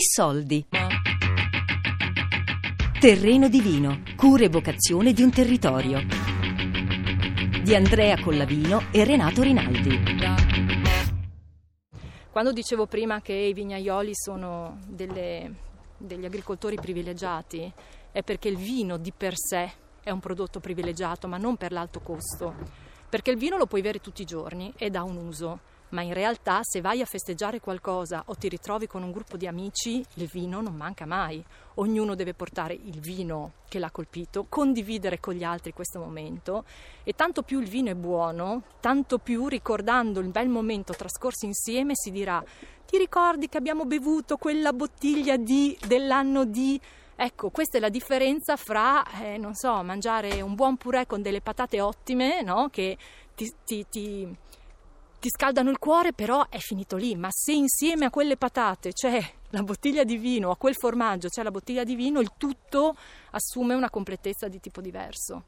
Soldi. Terreno divino, cura e vocazione di un territorio. Di Andrea Collavino e Renato Rinaldi. Quando dicevo prima che i vignaioli sono delle, degli agricoltori privilegiati, è perché il vino di per sé è un prodotto privilegiato, ma non per l'alto costo. Perché il vino lo puoi bere tutti i giorni ed ha un uso ma in realtà se vai a festeggiare qualcosa o ti ritrovi con un gruppo di amici, il vino non manca mai. Ognuno deve portare il vino che l'ha colpito, condividere con gli altri questo momento e tanto più il vino è buono, tanto più ricordando il bel momento trascorso insieme si dirà ti ricordi che abbiamo bevuto quella bottiglia di dell'anno di Ecco, questa è la differenza fra, eh, non so, mangiare un buon purè con delle patate ottime, no? che ti, ti, ti ti scaldano il cuore, però è finito lì. Ma se insieme a quelle patate c'è la bottiglia di vino, a quel formaggio c'è la bottiglia di vino, il tutto assume una completezza di tipo diverso.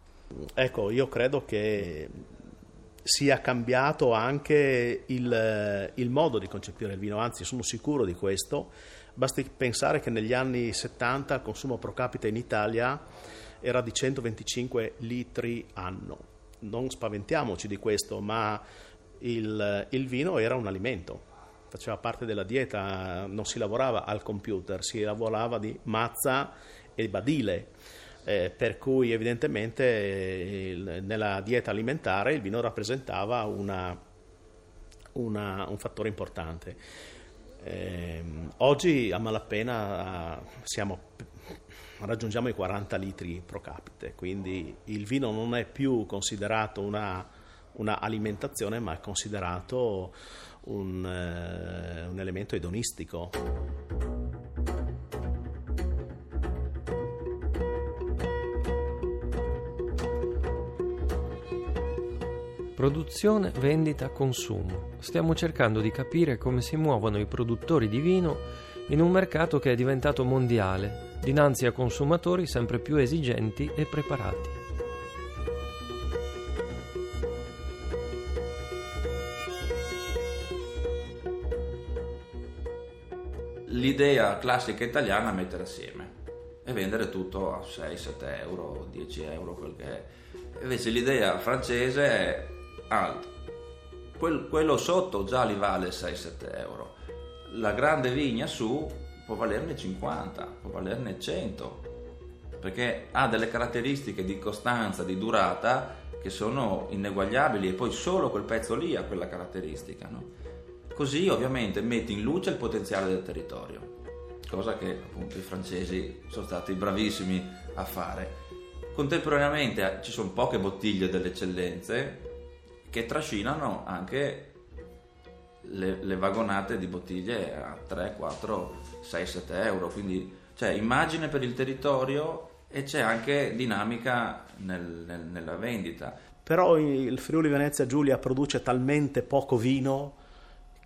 Ecco, io credo che sia cambiato anche il, il, modo di concepire il vino, anzi sono sicuro di questo. Basti pensare che negli anni 70 il consumo pro capite in Italia era di 125 litri anno. Non spaventiamoci di questo, ma il, il vino era un alimento, faceva parte della dieta, non si lavorava al computer, si lavorava di mazza e badile. Eh, per cui evidentemente il, nella dieta alimentare il vino rappresentava una, una, un fattore importante. Eh, oggi a malapena siamo, raggiungiamo i 40 litri pro capite, quindi il vino non è più considerato una una alimentazione, ma è considerato un, eh, un elemento edonistico. Produzione, vendita, consumo. Stiamo cercando di capire come si muovono i produttori di vino in un mercato che è diventato mondiale, dinanzi a consumatori sempre più esigenti e preparati. L'idea classica italiana mettere assieme e vendere tutto a 6-7 euro, 10 euro, quel che è. Invece l'idea francese è alto. Quel, quello sotto già li vale 6-7 euro. La grande vigna su può valerne 50, può valerne 100, perché ha delle caratteristiche di costanza, di durata che sono ineguagliabili e poi solo quel pezzo lì ha quella caratteristica. No? Così ovviamente metti in luce il potenziale del territorio, cosa che appunto i francesi sono stati bravissimi a fare. Contemporaneamente eh, ci sono poche bottiglie delle eccellenze che trascinano anche le, le vagonate di bottiglie a 3, 4, 6, 7 euro, quindi c'è immagine per il territorio e c'è anche dinamica nel, nel, nella vendita. Però il Friuli Venezia Giulia produce talmente poco vino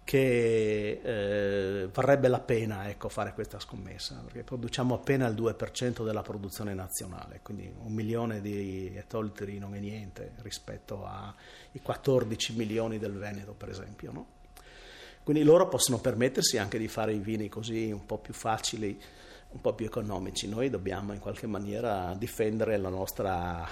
che eh, varrebbe la pena ecco, fare questa scommessa, perché produciamo appena il 2% della produzione nazionale, quindi un milione di ettolitri non è niente rispetto ai 14 milioni del Veneto, per esempio. No? Quindi loro possono permettersi anche di fare i vini così un po' più facili, un po' più economici. Noi dobbiamo in qualche maniera difendere la nostra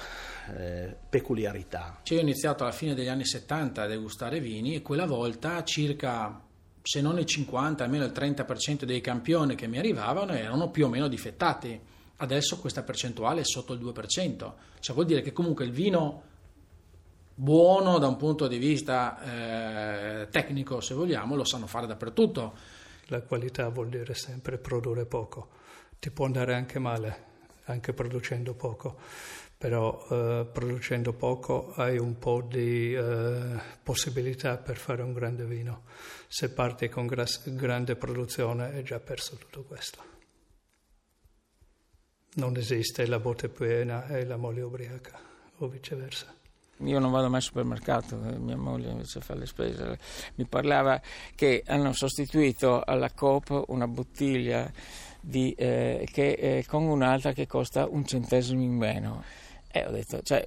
eh, peculiarità. Cioè, io ho iniziato alla fine degli anni 70 a degustare vini e quella volta circa, se non il 50, almeno il 30% dei campioni che mi arrivavano erano più o meno difettati. Adesso questa percentuale è sotto il 2%, cioè vuol dire che comunque il vino buono da un punto di vista eh, tecnico, se vogliamo, lo sanno fare dappertutto. La qualità vuol dire sempre produrre poco, ti può andare anche male, anche producendo poco però eh, producendo poco hai un po' di eh, possibilità per fare un grande vino. Se parti con gras- grande produzione hai già perso tutto questo. Non esiste la botte piena e la moglie ubriaca, o viceversa. Io non vado mai al supermercato, eh, mia moglie invece fa le spese. Mi parlava che hanno sostituito alla Coop una bottiglia di, eh, che, eh, con un'altra che costa un centesimo in meno. E ho detto, cioè,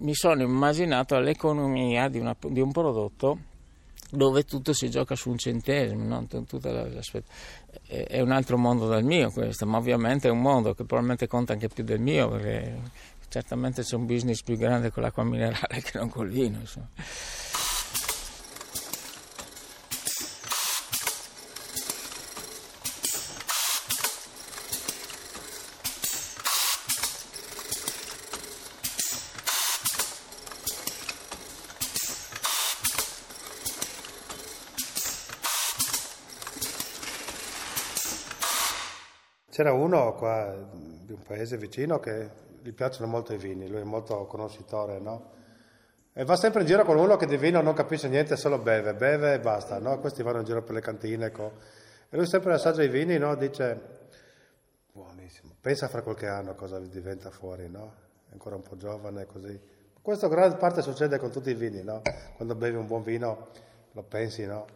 mi sono immaginato l'economia di, una, di un prodotto dove tutto si gioca su un centesimo, no? è un altro mondo dal mio questo, ma ovviamente è un mondo che probabilmente conta anche più del mio, perché certamente c'è un business più grande con l'acqua minerale che non col vino. Insomma. C'era uno qua di un paese vicino che gli piacciono molto i vini, lui è molto conoscitore, no? E va sempre in giro con uno che di vino non capisce niente, solo beve, beve e basta, no? Questi vanno in giro per le cantine. Co... E lui sempre assaggia i vini, no? Dice, buonissimo, pensa fra qualche anno cosa diventa fuori, no? È ancora un po' giovane, così. Questo gran parte succede con tutti i vini, no? Quando bevi un buon vino lo pensi, no?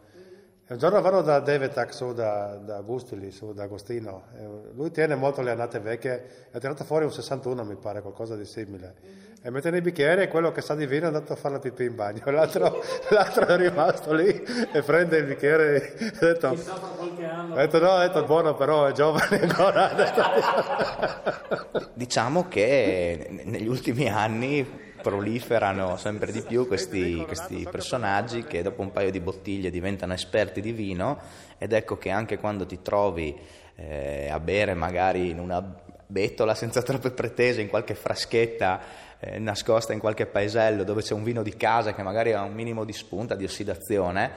Un giorno vanno da Devetac su da, da Gustili, su da Agostino. lui tiene molto le annate vecchie ha tirato fuori un 61, mi pare, qualcosa di simile. E mette nei bicchieri e quello che sa di vino è andato a fare la pipì in bagno. L'altro, l'altro è rimasto lì e prende il bicchiere e ha detto, ha detto no, ha detto buono però è giovane ancora. diciamo che negli ultimi anni proliferano sempre di più questi, questi, personaggi che dopo un paio di bottiglie diventano esperti di vino ed ecco che anche quando ti trovi eh, a bere magari in una bettola senza troppe pretese, in qualche fraschetta eh, nascosta in qualche paesello dove c'è un vino di casa che magari ha un minimo di spunta, di ossidazione,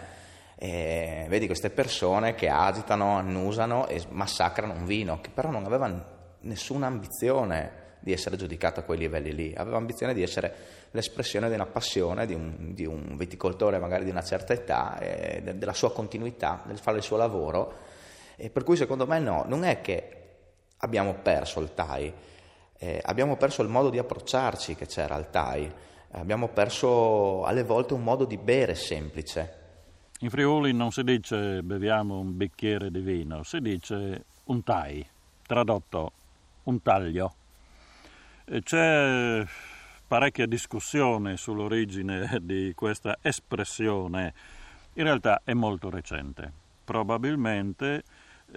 eh, vedi queste persone che agitano, annusano e massacrano un vino che però non aveva nessuna ambizione di essere giudicato a quei livelli lì, aveva ambizione di essere l'espressione di una passione di un, di un viticoltore magari di una certa età, e de, della sua continuità nel fare il suo lavoro, e per cui secondo me no, non è che abbiamo perso il TAI, eh, abbiamo perso il modo di approcciarci che c'era al TAI, abbiamo perso alle volte un modo di bere semplice. In Friuli non si dice beviamo un bicchiere di vino, si dice un TAI, tradotto un taglio. C'è parecchia discussione sull'origine di questa espressione, in realtà è molto recente, probabilmente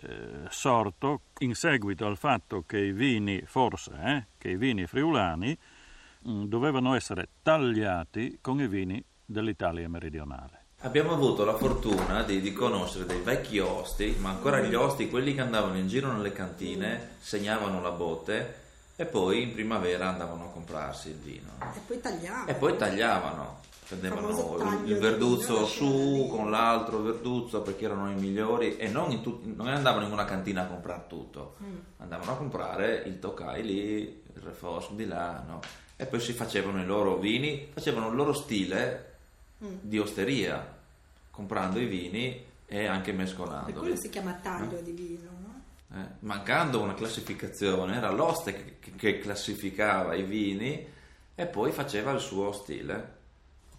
eh, sorto in seguito al fatto che i vini, forse, eh, che i vini friulani mm, dovevano essere tagliati con i vini dell'Italia meridionale. Abbiamo avuto la fortuna di, di, conoscere dei vecchi osti, ma ancora gli osti, quelli che andavano in giro nelle cantine, segnavano la botte e poi in primavera andavano a comprarsi il vino. E poi tagliavano. E poi tagliavano. Prendevano il, il verduzzo su con l'altro verduzzo perché erano i migliori e non, tut- non andavano in una cantina a comprare tutto, mm. andavano a comprare il Tokai lì, il Refos di là, no? e poi si facevano i loro vini, facevano il loro stile mm. di osteria, comprando i vini e anche mescolandoli. Per quello si chiama taglio eh? di vino. Eh, mancando una classificazione, era l'oste che, che, classificava i vini e poi faceva il suo stile,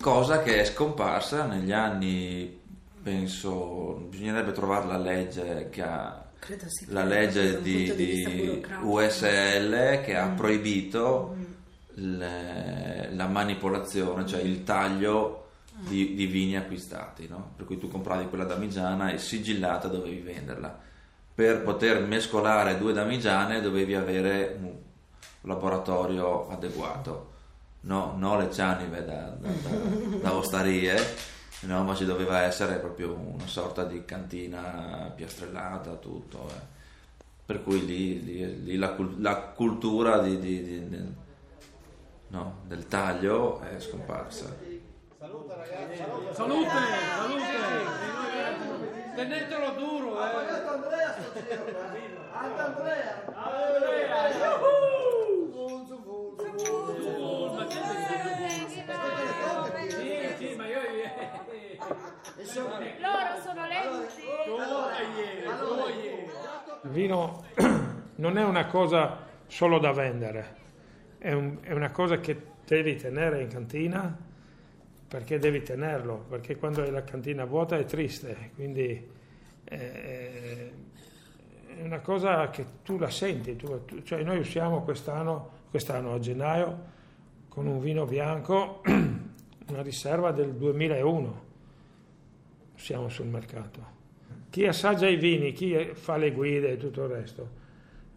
cosa che è scomparsa negli anni, penso, bisognerebbe trovare la legge che ha la legge di, di USL che ha mm. proibito mm. le, la manipolazione, cioè il taglio di, di vini acquistati, no? per cui tu compravi quella damigiana e sigillata dovevi venderla per poter mescolare due damigiane dovevi avere un laboratorio adeguato, no, non le cianive da, da, da, da ostarie, no, ma ci doveva essere proprio una sorta di cantina piastrellata, tutto. Eh. Per cui lì, lì, lì la, la, cultura di, di, di, no, del taglio è scomparsa. Salute ragazzi! Salute! salute. Tenetelo duro, eh! Anche Andrea sto giro, Anche Andrea! Andrea! Fulzo, fulzo, fulzo! Sì, sì, ma io... Loro sono lenti! Il vino non è una cosa solo da vendere, è, un, è una cosa che devi tenere in cantina perché devi tenerlo, perché quando hai la cantina vuota è triste, quindi eh, è una cosa che tu la senti, tu, tu, cioè noi usiamo quest'anno, quest'anno a gennaio con un vino bianco una riserva del 2001 siamo sul mercato. Chi assaggia i vini, chi fa le guide e tutto il resto,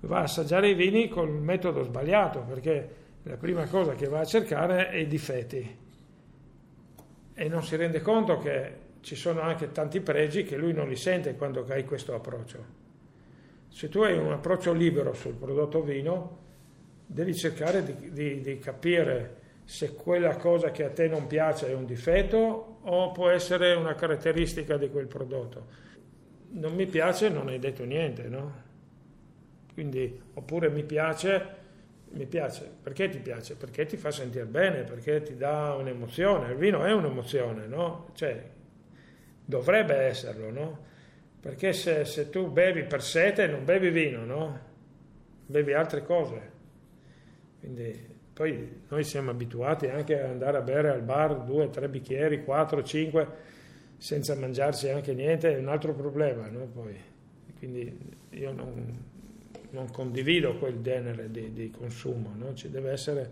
va a assaggiare i vini col metodo sbagliato, perché la prima cosa che va a cercare è i difetti e non si rende conto che ci sono anche tanti pregi che lui non li sente quando hai questo approccio. Se tu hai un approccio libero sul prodotto vino, devi cercare di, di, di capire se quella cosa che a te non piace è un difetto o può essere una caratteristica di quel prodotto. Non mi piace, non hai detto niente, no? Quindi, oppure mi piace, mi piace. Perché ti piace? Perché ti fa sentire bene, perché ti dà un'emozione. Il vino è un'emozione, no? Cioè, dovrebbe esserlo, no? Perché se, se tu bevi per sete non bevi vino, no? Bevi altre cose. Quindi poi noi siamo abituati anche ad andare a bere al bar due, tre bicchieri, quattro, cinque, senza mangiarsi anche niente, è un altro problema, no? Poi, quindi io non, non condivido quel genere di, di consumo, no? ci deve essere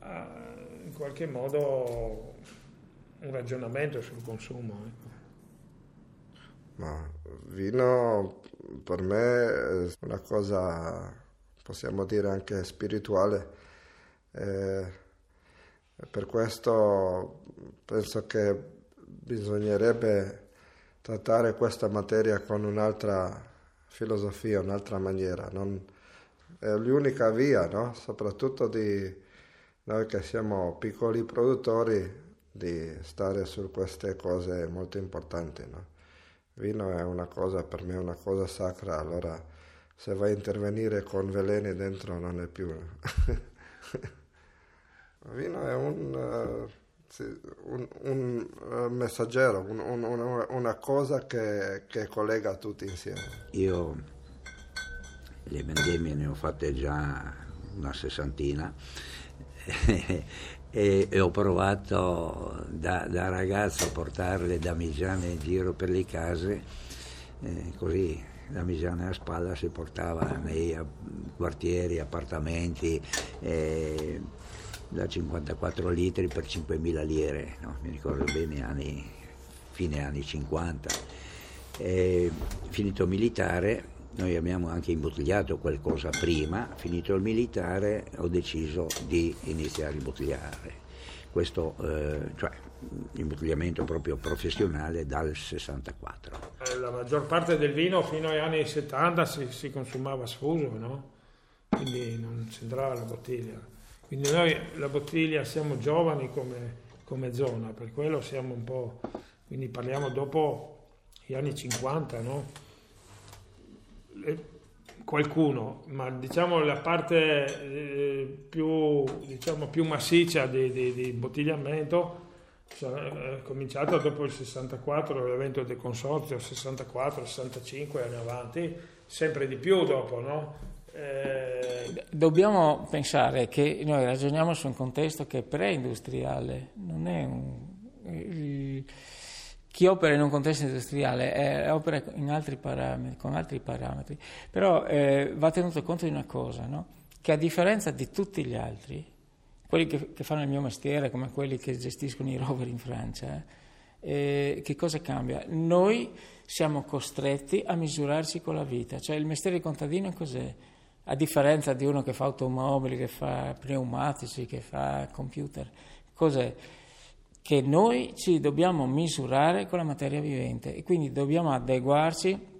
uh, in qualche modo un ragionamento sul consumo. Ecco. Ma vino per me è una cosa, possiamo dire anche spirituale. Eh, per questo penso che bisognerebbe trattare questa materia con un'altra filosofia, un'altra maniera. Non, è l'unica via, no? soprattutto di noi che siamo piccoli produttori, di stare su queste cose molto importanti. No? Vino è una cosa, per me è una cosa sacra, allora se vai a intervenire con veleni dentro non è più... Vino è un... Uh, un, un uh, messaggero, un, una cosa che, che, collega tutti insieme. Io le vendemmie ne ho fatte già una sessantina e, e, ho provato da, da, ragazzo a portarle da Migiane in giro per le case, eh, così da Migiane a spalla si portava nei quartieri, appartamenti. Eh, da 54 litri per 5.000 lire, no? mi ricordo bene anni, fine anni 50. E, finito militare, noi abbiamo anche imbottigliato qualcosa prima, finito il militare ho deciso di iniziare a imbottigliare. Questo, eh, cioè, imbottigliamento proprio professionale dal 64. Eh, la maggior parte del vino fino agli anni 70 si, si consumava sfuso, no? quindi non c'entrava la bottiglia. Quindi noi la bottiglia siamo giovani come, come zona, per quello siamo un po', quindi parliamo dopo gli anni 50, no? E qualcuno, ma diciamo la parte eh, più, diciamo, più massiccia di, di, di bottigliamento è cominciata dopo il 64, l'evento del consorzio, 64, 65 anni avanti, sempre di più dopo, no? Eh... Dobbiamo pensare che noi ragioniamo su un contesto che è pre-industriale, non è un... Il... Chi opera in un contesto industriale è, opera altri con altri parametri, però eh, va tenuto conto di una cosa, no? che a differenza di tutti gli altri, quelli che, che, fanno il mio mestiere, come quelli che gestiscono i rover in Francia, eh, che cosa cambia? Noi siamo costretti a misurarci con la vita, cioè il mestiere di contadino cos'è? a differenza di uno che fa automobili, che fa pneumatici, che fa computer, cose che noi ci dobbiamo misurare con la materia vivente e quindi dobbiamo adeguarci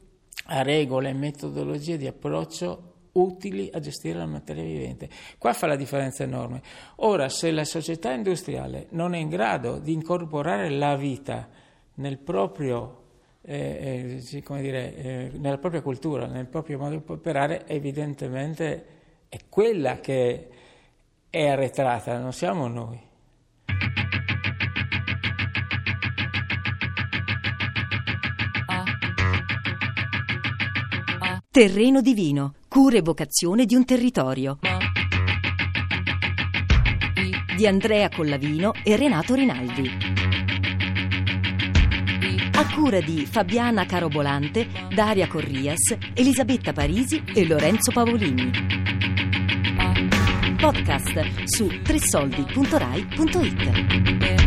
a regole e metodologie di approccio utili a gestire la materia vivente. Qua fa la differenza enorme. Ora, se la società industriale non è in grado di incorporare la vita nel proprio eh, eh, dire, eh, nella propria cultura, nel proprio modo di operare, evidentemente è quella che è arretrata, non siamo noi. Terreno divino, cura e vocazione di un territorio. Di Andrea Collavino e Renato Rinaldi a cura di Fabiana Carobolante, Daria Corrias, Elisabetta Parisi e Lorenzo Pavolini. Podcast su tressoldi.rai.it